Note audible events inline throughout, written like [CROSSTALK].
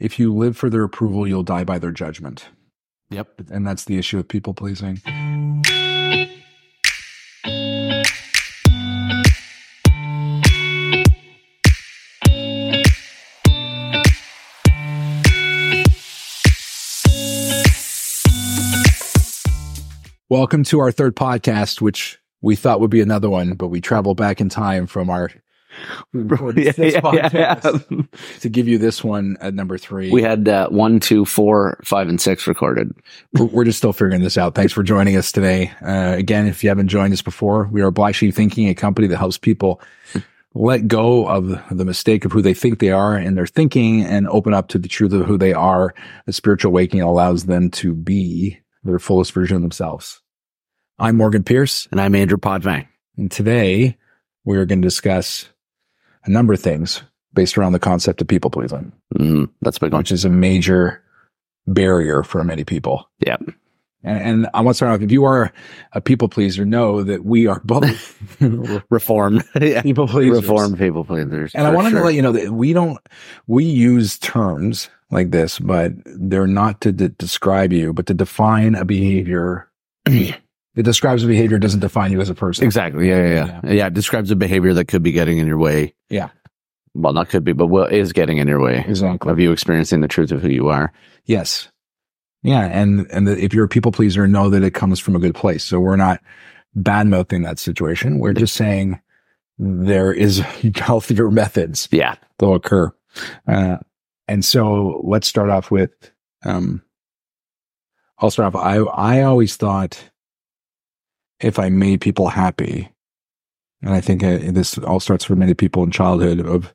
if you live for their approval, you'll die by their judgment. Yep. And that's the issue of people pleasing. Welcome to our third podcast, which we thought would be another one, but we travel back in time from our we recorded [LAUGHS] Yeah, six yeah, yeah, podcasts to give you this one at number three. We had uh, one, two, four, five, and six recorded. we're, just still figuring this out. Thanks for joining us today. Uh, again, if you haven't joined us before, we are Black Sheep Thinking, a company that helps people let go of the mistake of who they think they are in their thinking and open up to the truth of who they are. The spiritual awakening allows them to be their fullest version of themselves. I'm Morgan Pierce, And I'm Andrew Podvang. and today we are going to discuss a number of things based around the concept of people pleasing, Mm, that's a big one. which is a major barrier for many people. Yep. And, and I want to start off. If you are a people pleaser, know that we are both [LAUGHS] Reformed. [LAUGHS] yeah. people pleasers. Reformed people pleasers. And I wanted sure. to let you know that we don't, we use terms like this, but they're not to de- describe you, but to define a behavior. [CLEARS THROAT] [CLEARS THROAT] it describes a behavior, doesn't define you as a person. Exactly. Yeah, yeah, yeah. Yeah. It describes a behavior that could be getting in your way. Yeah. Well, not could be, but will, is getting in your way Exactly. of you experiencing the truth of who you are. Yes. Yeah. And, and the, if you're a people pleaser, know that it comes from a good place. So we're not bad mouthing that situation. We're just saying there is [LAUGHS] healthier methods Yeah. that'll occur. Uh, and so let's start off with, um, I'll start off. I, I always thought if I made people happy, and I think uh, this all starts for many people in childhood of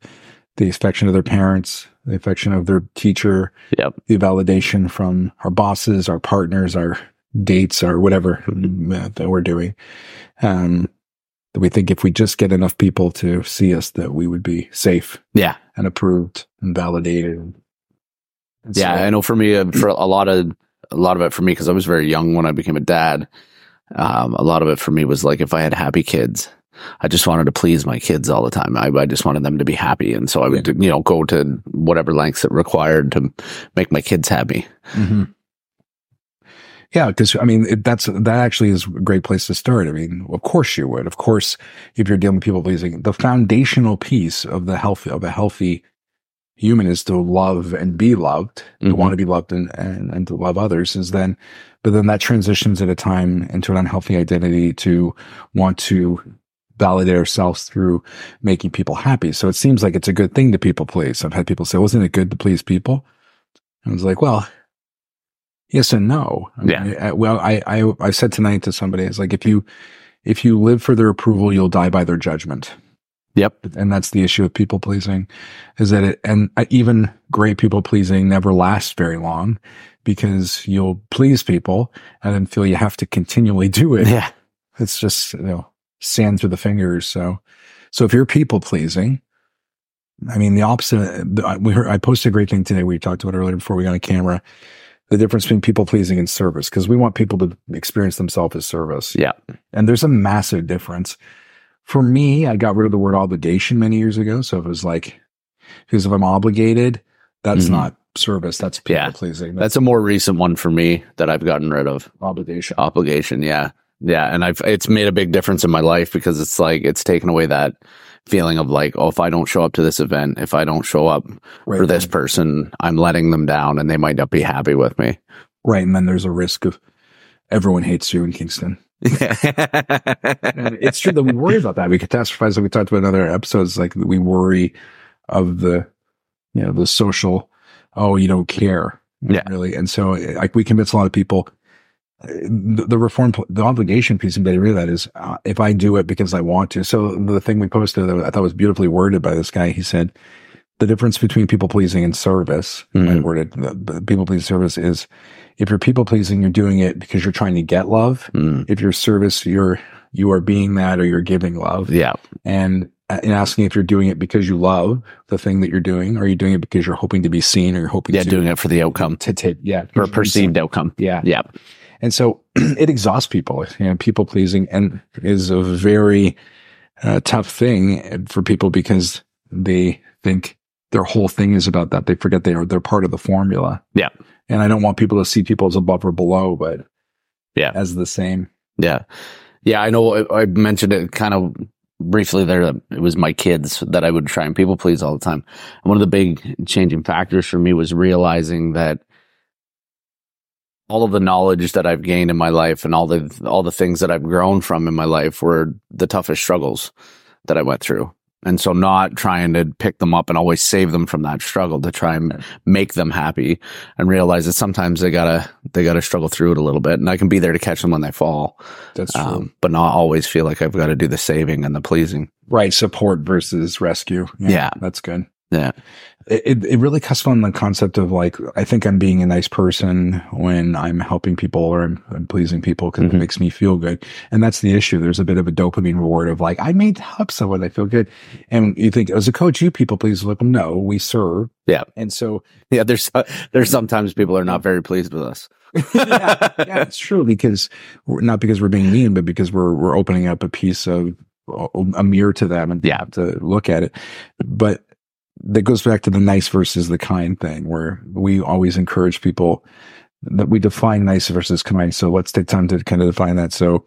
the affection of their parents, the affection of their teacher, Yep. the validation from our bosses, our partners, our dates, or whatever uh, that we're doing. Um, that we think if we just get enough people to see us, that we would be safe Yeah. and approved and validated. And Yeah, so- I know for me, uh, for a lot of a lot of it for me because I was very young when I became a dad. Um, a lot of it for me was like if I had happy kids, I just wanted to please my kids all the time. I, I just wanted them to be happy, and so I would you know go to whatever lengths it required to make my kids happy. Mhm. Yeah, because I mean it, that's that actually is a great place to start. I mean, of course you would. Of course, if you're dealing with people pleasing, the foundational piece of the healthy of a healthy human is to love and be loved, to Mhm. want to be loved and, and and to love others. Is then, but then that transitions at a time into an unhealthy identity to want to validate ourselves through making people happy. So it seems like it's a good thing to people please. I've had people say, "Wasn't it good to please people?" And I was like, "Well." Yes and no. I Yeah. I- well, I, I, I said tonight to somebody, it's like, if you, if you live for their approval, you'll die by their judgment. Yep. And that's the issue of people pleasing is that it, and even great people pleasing never lasts very long because you'll please people and then feel you have to continually do it. Yeah. It's just, you know, sand through the fingers. So, so if you're people pleasing, I mean, the opposite, we heard, I posted a great thing today. We talked about earlier before we got on camera, the difference between people pleasing and service, because we want people to experience themselves as service. Yeah. And there's a massive difference. For me, I got rid of the word obligation many years ago. So it was like, because if I'm obligated, that's Mhm. not service. That's people Yeah. pleasing. That's a more recent one for me that I've gotten rid of. obligation. Obligation. Yeah. Yeah. And I've, it's made a big difference in my life because it's like, it's taken away that feeling of like, oh, if I don't show up to this event, if I don't show up Right. for this person, I'm letting them down and they might not be happy with me. Right. And then there's a risk of everyone hates you in Kingston. And it's true that we worry about that. We catastrophize, like we talked about in other episodes, like we worry of the, you know, the social, oh, you don't care. Yeah. Really. And so like we convince a lot of people, the, the reform, the obligation piece embedded in that is uh, if I do it because I want to. So the thing we posted that I thought was beautifully worded by this guy, he said, the difference between people pleasing and service, Mhm. I worded, people pleasing service is if you're people pleasing, you're doing it because you're trying to get love. Mm, If you're service, you're, you are being that or you're giving love. yeah. And uh, in asking if you're doing it because you love the thing that you're doing, or are you doing it because you're hoping to be seen or you're hoping Yeah. to, Doing it for the outcome to take, yeah, or perceived outcome. Yeah. Yeah. And so [CLEARS THROAT] it exhausts people. You know, people pleasing and is a very uh, tough thing for people because they think their whole thing is about that. They forget they are they're part of the formula. Yeah. And I don't want people to see people as above or below, but Yeah. as the same. Yeah. Yeah. I know I, I mentioned it kind of briefly there. that It was my kids that I would try and people please all the time. And one of the big changing factors for me was realizing that all of the knowledge that I've gained in my life and all the, all the things that I've grown from in my life were the toughest struggles that I went through. And so not trying to pick them up and always save them from that struggle to try and make them happy and realize that sometimes they gotta, they gotta struggle through it a little bit and I can be there to catch them when they fall That's true. um, but not always feel like I've got to do the saving and the pleasing. right. Support versus rescue. Yeah. That's good. Yeah. It, it, really cuts on the concept of like, I think I'm being a nice person when I'm helping people or I'm, I'm pleasing people because Mhm. it makes me feel good. And that's the issue. There's a bit of a dopamine reward of like, I made help someone. I feel good. And you think as a coach, you people please look, no, we serve. Yeah. And so Yeah. There's, uh, there's sometimes people are not very pleased with us. yeah, [LAUGHS] yeah, it's true because we're, not because we're being mean, but because we're we're opening up a piece of a mirror to them and Yeah. to look at it. But that goes back to the nice versus the kind thing, where we always encourage people that we define nice versus kind. So let's take time to kind of define that. So,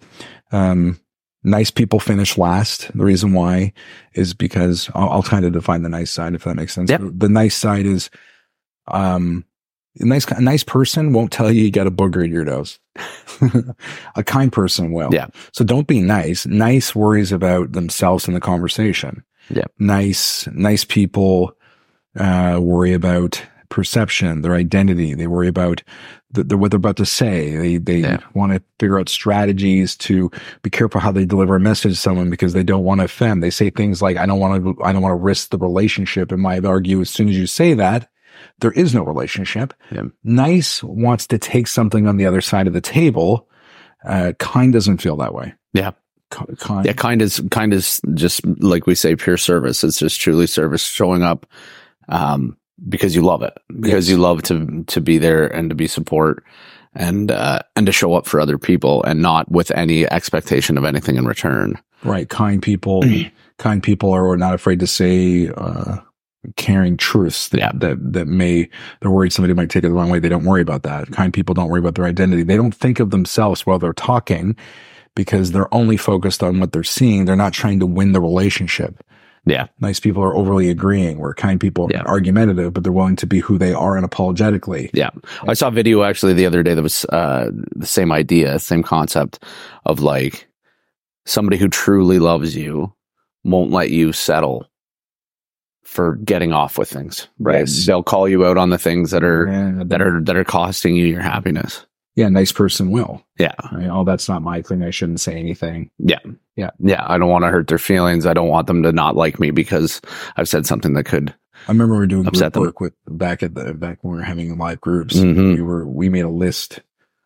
um, nice people finish last. The reason why is because I'll, I'll kind of define the nice side if that makes sense. Yep. The nice side is, um, a nice, a nice person won't tell you you got a booger in your nose. [LAUGHS] a kind person will. Yeah. So don't be nice. Nice worries about themselves in the conversation. Yeah. Nice, nice people, uh, worry about perception, their identity. They worry about the, the, what they're about to say. They, they Yeah. want to figure out strategies to be careful how they deliver a message to someone because they don't want to offend. They say things like, I don't want to, I don't want to risk the relationship. And might argue as soon as you say that, there is no relationship. Yeah. Nice wants to take something on the other side of the table. Uh, kind doesn't feel that way. Yeah. Ki- Kind. Yeah. Kind is, kind is just like we say, pure service. It's just truly service showing up, um, because you love it, because Yes. you love to, to be there and to be support and, uh, and to show up for other people and not with any expectation of anything in return. Right. Kind people, [CLEARS THROAT] kind people are not afraid to say, uh, caring truths that, Yeah. that, that may, they're worried somebody might take it the wrong way. They don't worry about that. Kind people don't worry about their identity. They don't think of themselves while they're talking because they're only focused on what they're seeing. They're not trying to win the relationship. Yeah. Nice people are overly agreeing, where kind people are Yeah. argumentative, but they're willing to be who they are and apologetically. Yeah. I saw a video actually the other day that was uh, the same idea, same concept of like somebody who truly loves you won't let you settle for getting off with things, right? Yes. They'll call you out on the things that are Yeah, that are that are costing you your happiness. Yeah, nice person will. Yeah. Right? Oh, that's not my thing. I shouldn't say anything. Yeah. Yeah. Yeah. I don't want to hurt their feelings. I don't want them to not like me because I've said something that could. I remember we were doing group them. work with back at the back when we were having live groups. Mhm. We were we made a list,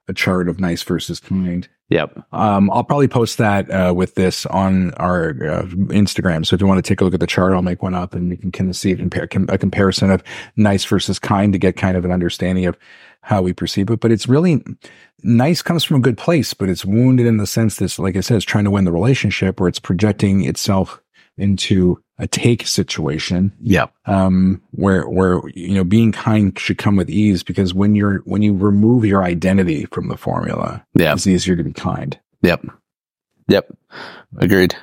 a chart of nice versus kind. Yep. Um, I'll probably post that uh, with this on our uh, Instagram. So if you want to take a look at the chart, I'll make one up and you can kind of see a, a comparison of nice versus kind to get kind of an understanding of how we perceive it. But it's really nice comes from a good place, but it's wounded in the sense that, like I said, it's trying to win the relationship where it's projecting itself into a take situation Yeah. um, where where you know being kind should come with ease because when you're when you remove your identity from the formula, Yep. it's easier to be kind. Yep. Yep. Agreed.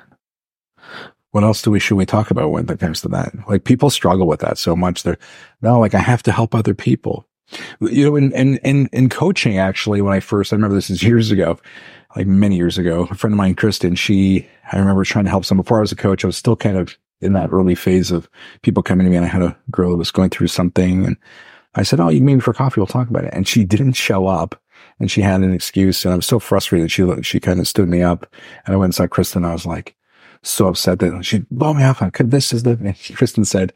What else do we should we talk about when it comes to that? Like people struggle with that so much. They're no, like I have to help other people. You know, in in in, in coaching, actually, when I first I remember this is years ago, like many years ago. A friend of mine, Kristen, she I remember trying to help someone before I was a coach. I was still kind of in that early phase of people coming to me, and I had a girl that was going through something, and I said, "Oh, you can meet me for coffee. We'll talk about it." And she didn't show up, and she had an excuse, and I was so frustrated. She she kind of stood me up, and I went and saw Kristen. I was like so upset that she blew me off. I could, this is the, and [LAUGHS] Kristen said,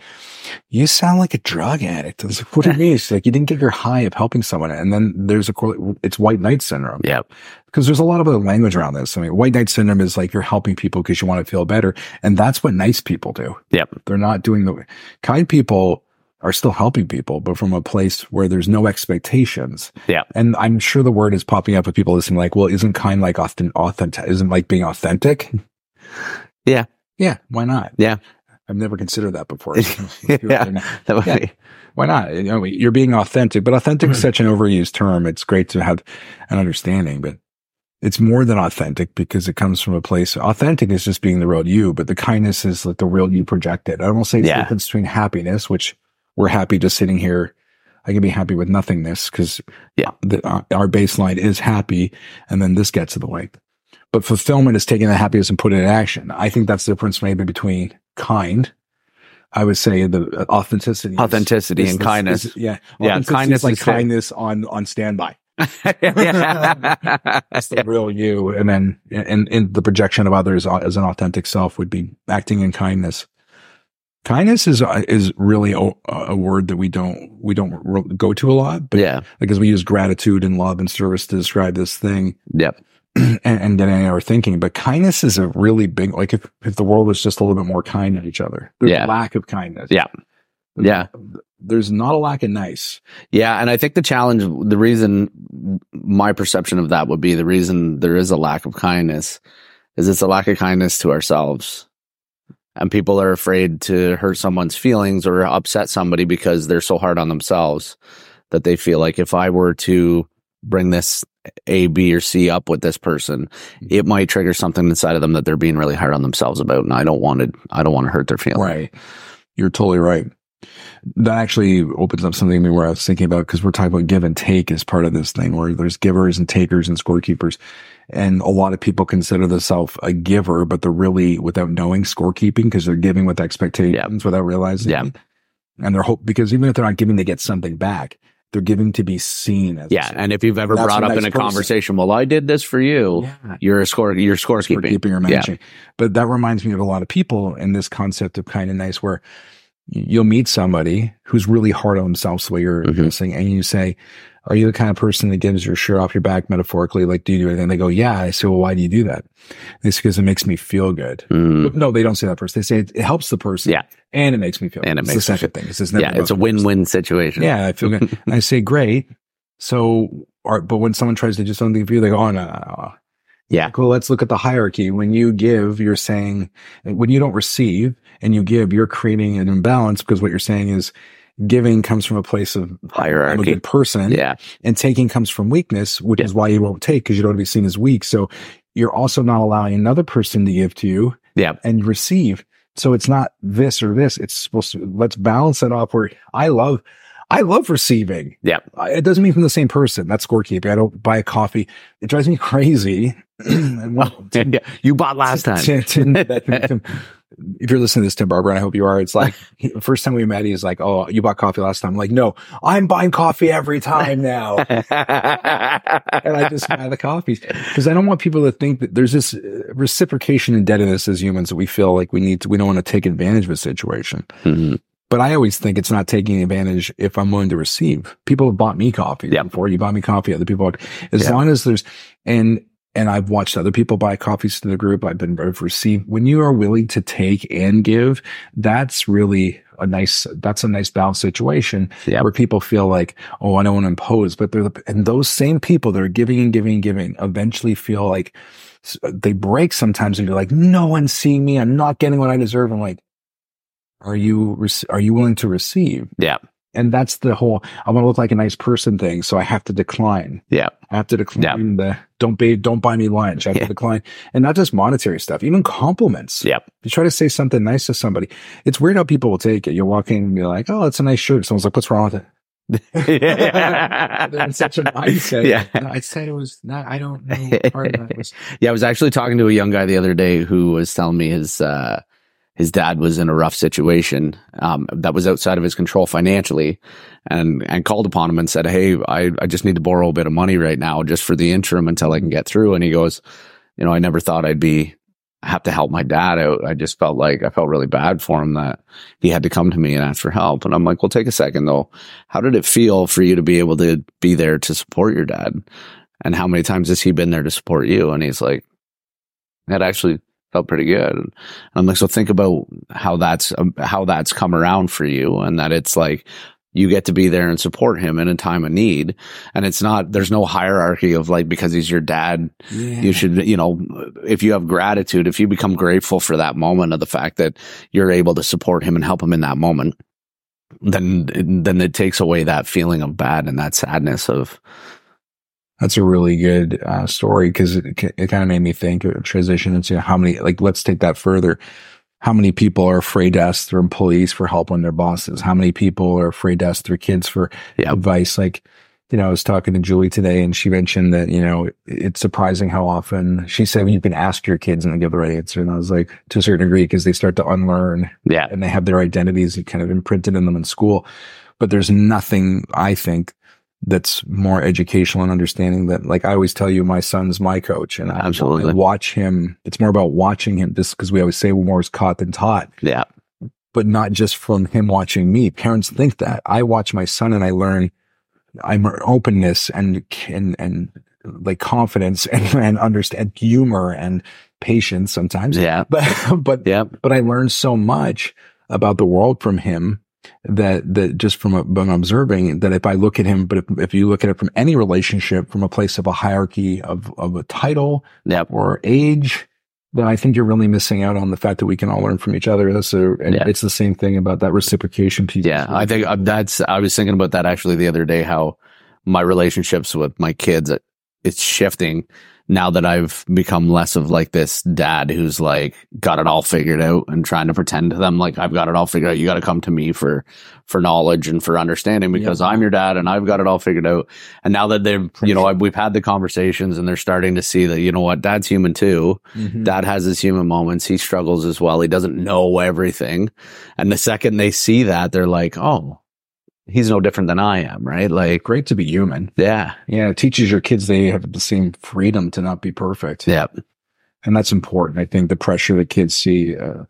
you sound like a drug addict. I was like, what do you mean? She's like, you didn't get your high of helping someone. And then there's a, it's white knight syndrome Yeah. because there's a lot of other language around this. I mean, white knight syndrome is like you're helping people because you want to feel better. And that's what nice people do. Yep. They're not doing the kind people are still helping people, but from a place where there's no expectations. Yeah. And I'm sure the word is popping up with people listening like, well, isn't kind like authentic, authentic, isn't like being authentic? [LAUGHS] Yeah. Yeah. Why not? Yeah. I've never considered that before. [LAUGHS] yeah, [LAUGHS] that Yeah. be- Why not? You know, you're being authentic, but authentic is hmm. such an overused term. It's great to have an understanding, but it's more than authentic because it comes from a place. Authentic is just being the real you, but the kindness is like the real you projected. I almost say it's the difference between happiness, which we're happy just sitting here. I can be happy with nothingness because Yeah. the, our our baseline is happy, and then this gets in the way. But fulfillment is taking that happiness and putting it in action. I think that's the difference maybe between kind. I would say the authenticity, Authenticity is and the- kindness. is- yeah, Yeah, kindness is like is it. kindness on on standby. [LAUGHS] yeah. That's the real you, and then and, and the projection of others as an authentic self would be acting in kindness. Kindness is is really a, a word that we don't we don't go to a lot, but yeah. because we use gratitude and love and service to describe this thing Yep. [CLEARS THROAT] and, and getting our thinking. But kindness is a really big like if if the world was just a little bit more kind to each other, there's Yeah. a lack of kindness. Yeah. Yeah. there's not a lack of nice. Yeah, and I think the challenge, the reason my perception of that would be the reason there is a lack of kindness is it's a lack of kindness to ourselves. And people are afraid to hurt someone's feelings or upset somebody because they're so hard on themselves that they feel like if I were to bring this A, B, or C up with this person, mm-hmm. it might trigger something inside of them that they're being really hard on themselves about. And I don't want to, I don't want to hurt their feelings. Right. You're totally right. That actually opens up something to me where I was thinking about because we're talking about give and take as part of this thing where there's givers and takers and scorekeepers. And a lot of people consider themselves a giver, but they're really without knowing scorekeeping because they're giving with expectations without realizing. Yeah. And they're hope because even if they're not giving they get something back, they're giving to be seen as Yeah. And if you've ever That's brought up in a person. conversation, well, I did this for you. yeah. You're a score. You're scorekeeping. scorekeeping or managing. But that reminds me of a lot of people in this concept of kind of nice where you'll meet somebody who's really hard on themselves the way you're Mhm. saying, and you say, are you the kind of person that gives your shirt off your back metaphorically? Like, do you do anything? They go, yeah. I say, well, why do you do that? Say, because it makes me feel good. Mm, no, they don't say that first. They say it, it helps the person. Yeah. And it makes me feel And good. it It's the makes me second thing. It's just yeah, it's a the first. win-win situation. Yeah, I feel good. and [LAUGHS] I say, great. So, or, but when someone tries to do something for you, they go, oh, no, no, no. Yeah. Well, Let's look at the hierarchy. When you give, you're saying, when you don't receive and you give, you're creating an imbalance because what you're saying is giving comes from a place of I'm a Hierarchy. good person Yeah. and taking comes from weakness, which Yeah. is why you won't take because you don't want to be seen as weak. So you're also not allowing another person to give to you Yeah. and receive. So it's not this or this. It's supposed to, let's balance it off where I love, I love receiving. Yeah. It doesn't mean from the same person. That's scorekeeping. I don't buy a coffee. It drives me [LAUGHS] crazy. [CLEARS THROAT] Oh, yeah. You bought last [LAUGHS] time. Tim- [LAUGHS] Tim- Tim- if you're listening to this, Tim Barber, and I hope you are, it's like [LAUGHS] the first time we met, he's like, "Oh, you bought coffee last time." I'm like, "No, I'm buying coffee every time now." and I just buy the coffees because I don't want people to think that there's this uh, reciprocation indebtedness as humans that we feel like we need to. We don't want to take advantage of a situation. Mhm. But I always think it's not taking advantage if I'm willing to receive. People have bought me coffee Yeah. before. You bought me coffee. Other people, as Yeah. long as there's, and, and I've watched other people buy coffees to the group. I've been I've received when you are willing to take and give, that's really a nice, that's a nice balanced situation Yeah. where people feel like, oh, I don't want to impose, but they're the, and those same people that are giving and giving and giving eventually feel like they break sometimes and you're like, no one's seeing me. I'm not getting what I deserve. I'm like, are you, are you willing to receive? Yeah. And that's the whole, I want to look like a nice person thing. So I have to decline. Yeah. I have to decline the, don't be, don't buy me lunch. I have Yeah. to decline. And not just monetary stuff, even compliments. Yep. You try to say something nice to somebody. It's weird how people will take it. You'll walk in and be like, oh, it's a nice shirt. Someone's like, what's wrong with it? [LAUGHS] They're in such a mindset. Yeah. I said it was not, I don't know. Part of that was, [LAUGHS] Yeah, I was actually talking to a young guy the other day who was telling me his uh, his dad was in a rough situation um, that was outside of his control financially, and and called upon him and said, "Hey, I I just need to borrow a bit of money right now just for the interim until I can get through." And he goes, "You know, I never thought I'd be have to help my dad out. I just felt like I felt really bad for him that he had to come to me and ask for help." And I'm like, "Well, take a second though. How did it feel for you to be able to be there to support your dad?" And how many times has he been there to support you? And he's like, that actually felt pretty good. And I'm like, so think about how that's um, how that's come around for you, and that it's like you get to be there and support him in a time of need. And it's not, there's no hierarchy of like, because he's your dad, Yeah. you should, you know, if you have gratitude, if you become grateful for that moment of the fact that you're able to support him and help him in that moment, then, then it takes away that feeling of bad and that sadness of, That's a really good uh, story because it, it kind of made me think transition into how many like let's take that further. How many people are afraid to ask their employees for help when their bosses? How many people are afraid to ask their kids for Yeah. advice? Like, you know, I was talking to Julie today and she mentioned that, you know, it's surprising how often she said you can ask your kids and they give the right answer. And I was like, to a certain degree, because they start to unlearn yeah, and they have their identities kind of imprinted in them in school. But there's nothing, I think, that's more educational and understanding that, like I always tell you, my son's my coach and I, Absolutely. I watch him. It's more about watching him just because we always say more is caught than taught, yeah, but not just from him watching me. Parents think that I watch my son and I learn I'm openness and, and, and like confidence [LAUGHS] and, and understand humor and patience sometimes. yeah, [LAUGHS] But, but yeah, but I learned so much about the world from him that that just from, a, from observing that if I look at him, but if, if you look at it from any relationship from a place of a hierarchy of of a title yeah. or age, then I think you're really missing out on the fact that we can all learn from each other. That's a, and Yeah. it's the same thing about that reciprocation piece. Yeah, I think uh, that's. I was thinking about that actually the other day. How my relationships with my kids, it's shifting now that I've become less of like this dad who's like got it all figured out and trying to pretend to them like I've got it all figured out. You got to come to me for for knowledge and for understanding because I'm your dad and I've got it all figured out. And now that they've, you know, I, we've had the conversations and they're starting to see that you know what, dad's human too. Mhm. Dad has his human moments. He struggles as well. He doesn't know everything. And the second they see that, they're like, oh, he's no different than I am, right? Like, great to be human. yeah, Yeah, it teaches your kids they have the same freedom to not be perfect. yeah. and that's important. I think the pressure that kids see. Uh,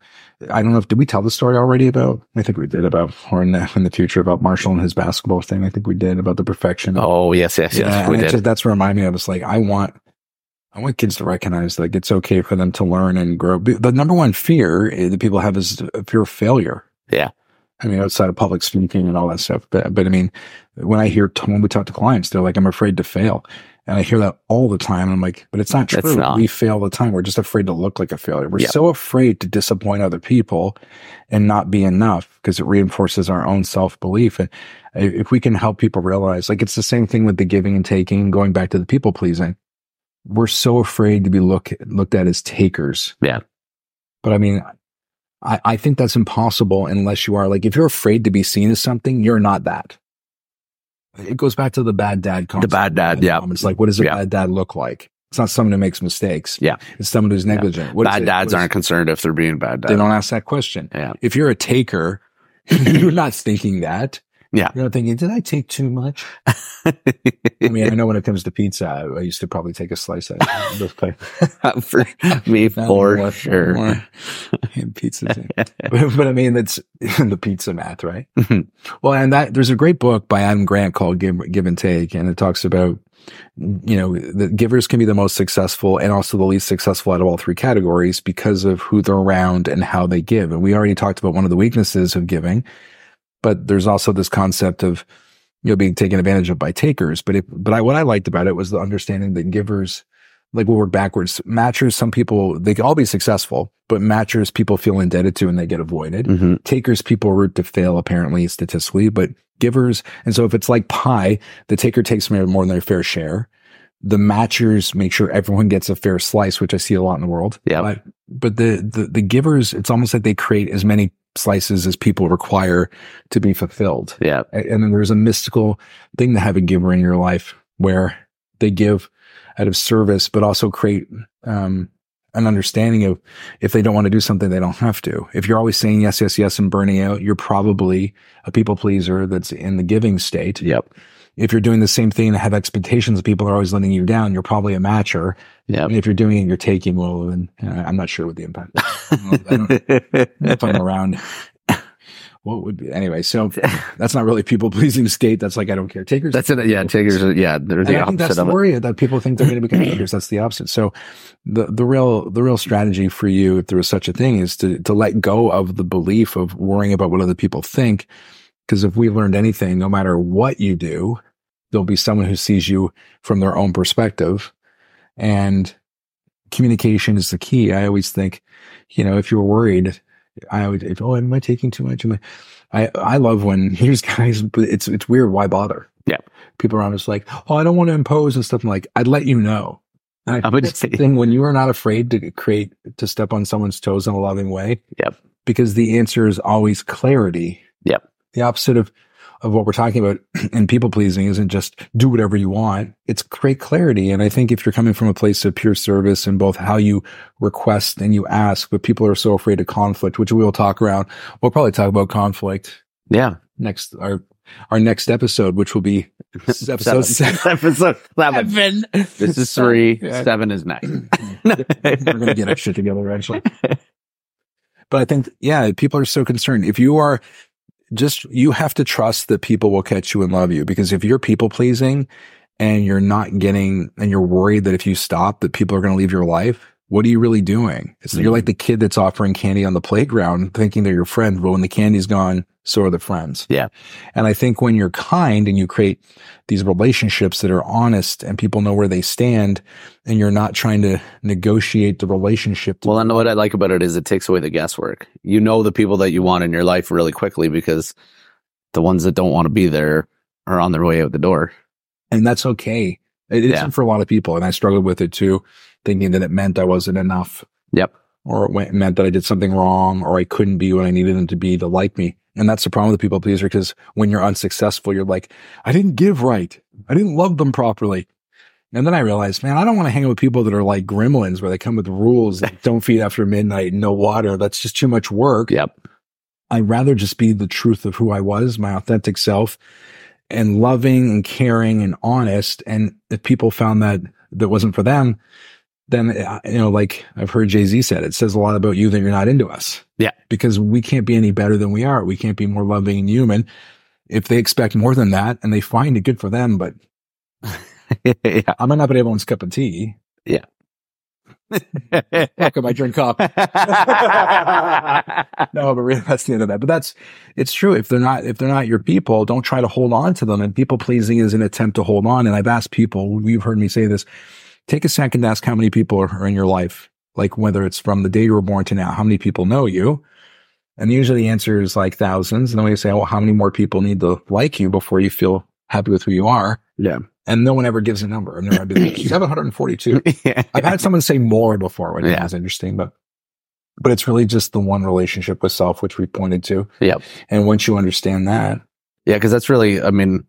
I don't know if did we tell the story already about? I think we did about or in the in the future about Marshall and his basketball thing. I think we did about the perfection. Oh, yes, yes, yes. we did. just- that's what reminded me of. It's like I want. I want kids to recognize like it's okay for them to learn and grow. The number one fear eh, that people have is a fear of failure. Yeah. I mean, outside of public speaking and all that stuff. But, but I mean, when I hear, when we talk to clients, they're like, I'm afraid to fail. And I hear that all the time. I'm like, but it's not It's true. not. We fail all the time. We're just afraid to look like a failure. We're Yeah. so afraid to disappoint other people and not be enough because it reinforces our own self belief. And if we can help people realize, like, it's the same thing with the giving and taking, going back to the people pleasing. We're so afraid to be look, looked at as takers. Yeah. But I mean, I, I think that's impossible unless you are like, if you're afraid to be seen as something, you're not that. It goes back to the bad dad concept. The bad dad, yeah. Um, it's like, what does a Yeah. bad dad look like? It's not someone who makes mistakes. Yeah. It's someone who's negligent. What is bad dads aren't concerned if they're being bad dads. They don't ask that question. Yeah. If you're a taker, [CLEARS THROAT] you're not thinking that. Yeah. You're not thinking, did I take too much? I mean, I know when it comes to pizza, I, I used to probably take a slice out of this place. [LAUGHS] for me, for more, sure. more. [LAUGHS] Pizza. but, but I mean, that's [LAUGHS] the pizza math, right? Mhm. well, and that there's a great book by Adam Grant called Give, Give and Take, and it talks about, you know, the givers can be the most successful and also the least successful out of all three categories because of who they're around and how they give. And we already talked about one of the weaknesses of giving, but there's also this concept of, you know, being taken advantage of by takers. But it, but I, what I liked about it was the understanding that givers, like we'll work backwards. Matchers, some people, they can all be successful, but matchers, people feel indebted to and they get avoided. Mhm. Takers, people root to fail, apparently, statistically, but givers. And so if it's like pie, the taker takes more than their fair share. The matchers make sure everyone gets a fair slice, which I see a lot in the world. Yeah. But, but the, the, the givers, it's almost like they create as many slices as people require to be fulfilled. Yeah. And then there's a mystical thing to have a giver in your life where they give out of service, but also create um, an understanding of if they don't want to do something, they don't have to. If you're always saying yes, yes, yes, and burning out, you're probably a people pleaser that's in the giving state. Yep. If you're doing the same thing and have expectations that people are always letting you down, you're probably a matcher. Yep. And if you're doing it, you're taking, well, then uh, I'm not sure what the impact is. [LAUGHS] I don't- if I'm around. What would be anyway? So [LAUGHS] that's not really people pleasing state. That's like I don't care. Takers. That's it. Yeah. Takers. are- Yeah. They're And the I think that's opposite the of it. worry that people think they're going to become [CLEARS THROAT] takers. That's the opposite. So the the real the real strategy for you, if there was such a thing, is to to let go of the belief of worrying about what other people think, Because if we've learned anything, no matter what you do, there'll be someone who sees you from their own perspective. And communication is the key. I always think, you know, if you're worried, I would, if, oh, am I taking too much? Am I, I, I love when [LAUGHS] here's guys, but it's, it's weird. Why bother? Yeah. People around us like, oh, I don't want to impose and stuff. I'm like, I'd let you know. I I would the say- thing when you are not afraid to create, to step on someone's toes in a loving way. Yep. Because the answer is always clarity. Yep. The opposite of, of what we're talking about [CLEARS THROAT] in people pleasing isn't just do whatever you want. It's create clarity. And I think if you're coming from a place of pure service in both how you request and you ask, but people are so afraid of conflict, which we will talk around. We'll probably talk about conflict Yeah. next, our, our next episode, which will be [LAUGHS] episode seven. [LAUGHS] episode seven. This is [LAUGHS] three. Yeah. Seven is next. [CLEARS THROAT] We're going to get our shit together eventually. But I think, yeah, people are so concerned. If you are just, you have to trust that people will catch you and love you because if you're people pleasing and you're not getting, and you're worried that if you stop, that people are going to leave your life, what are you really doing? It's, You're like mm-hmm. the kid that's offering candy on the playground thinking they're your friend, but when the candy's gone, so are the friends. Yeah. And I think when you're kind and you create these relationships that are honest and people know where they stand and you're not trying to negotiate the relationship. Well, and what I like about it is it takes away the guesswork. You know the people that you want in your life really quickly because the ones that don't want to be there are on their way out the door. and that's okay. It Yeah. isn't for a lot of people. And I struggled with it too, thinking that it meant I wasn't enough Yep. or it meant that I did something wrong or I couldn't be what I needed them to be to like me. And that's the problem with the people pleaser because when you're unsuccessful, you're like, I didn't give right. I didn't love them properly. And then I realized, man, I don't want to hang out with people that are like gremlins where they come with rules, like don't feed after midnight, no water. That's just too much work. Yep. I'd rather just be the truth of who I was, my authentic self, and loving and caring and honest. And if people found that that wasn't for them, then uh, you know, like I've heard Jay Z said, it says a lot about you that you're not into us. Yeah. because we can't be any better than we are. We can't be more loving and human. If they expect more than that and they find it good for them, but [LAUGHS] yeah. I might not be everyone's cup of tea. Yeah. [LAUGHS] How come I drink coffee? [LAUGHS] no, but really, that's the end of that. But that's it's true. If they're not if they're not your people, don't try to hold on to them. And people pleasing is an attempt to hold on. And I've asked people, you've heard me say this. Take a second to ask how many people are, in your life, like whether it's from the day you were born to now. How many people know you? And usually the answer is like thousands. And then we say, well, how many more people need to like you before you feel happy with who you are? yeah. And no one ever gives a number. I've never been like [LAUGHS] 742. [LAUGHS] yeah. I've had someone say more before, which Yeah. is interesting, but but it's really just the one relationship with self, which we pointed to. Yep. And once you understand that, Yeah, because that's really, I mean,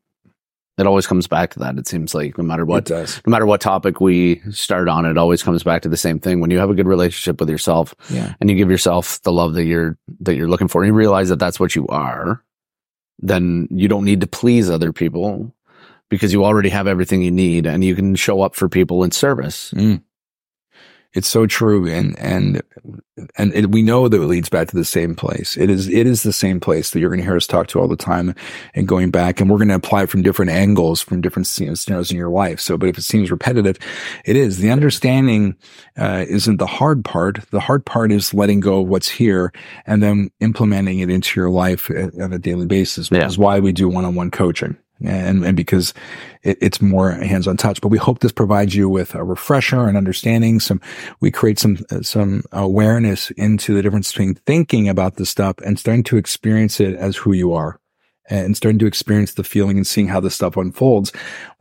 it always comes back to that. It seems like no matter what, no matter what topic we start on, it always comes back to the same thing. When you have a good relationship with yourself Yeah. and you give yourself the love that you're that you're looking for, and you realize that that's what you are, then you don't need to please other people because you already have everything you need, and you can show up for people in service. Mm. It's so true. And, and, and it, we know that it leads back to the same place. It is, it is the same place that you're going to hear us talk to all the time and going back. And we're going to apply it from different angles, from different scenarios in your life. So, but if it seems repetitive, it is. The understanding, uh, isn't the hard part. The hard part is letting go of what's here and then implementing it into your life uh, on a daily basis, which Yeah. is why we do one-on-one coaching. And, and because it, it's more hands-on touch, but we hope this provides you with a refresher and understanding. Some, we create some, uh, some awareness into the difference between thinking about this stuff and starting to experience it as who you are and starting to experience the feeling and seeing how this stuff unfolds.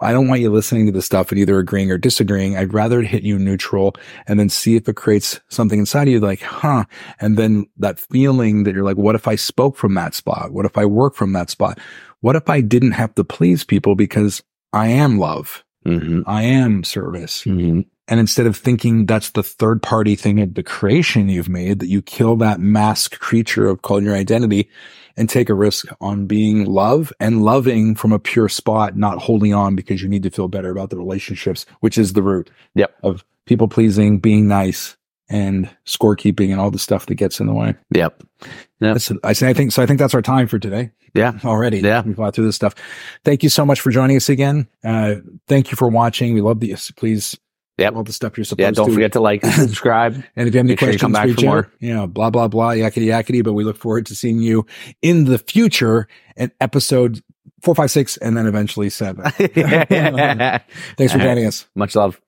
I don't want you listening to the stuff and either agreeing or disagreeing. I'd rather it hit you neutral and then see if it creates something inside of you like, huh? And then that feeling that you're like, what if I spoke from that spot? What if I work from that spot? What if I didn't have to please people because I am love? Mm-hmm. I am service. Mm-hmm. And instead of thinking that's the third party thing of the creation you've made, that you kill that masked creature of calling your identity and take a risk on being love and loving from a pure spot, not holding on because you need to feel better about the relationships, which is the root Yep. of people pleasing, being nice and scorekeeping and all the stuff that gets in the way. Yep. I say, I think, so I think that's our time for today Yeah. already. Yeah. We've gone through this stuff. Thank you so much for joining us again. Uh, thank you for watching. We love these. Please Yep. all the stuff you're supposed to. Yeah, don't to. forget to like and subscribe. [LAUGHS] And if you have any Make sure questions, come back for out. more. Yeah, blah blah blah, yakety yakety. But we look forward to seeing you in the future at episode four, five, six, and then eventually seven. [LAUGHS] [LAUGHS] Thanks for joining us. Much love.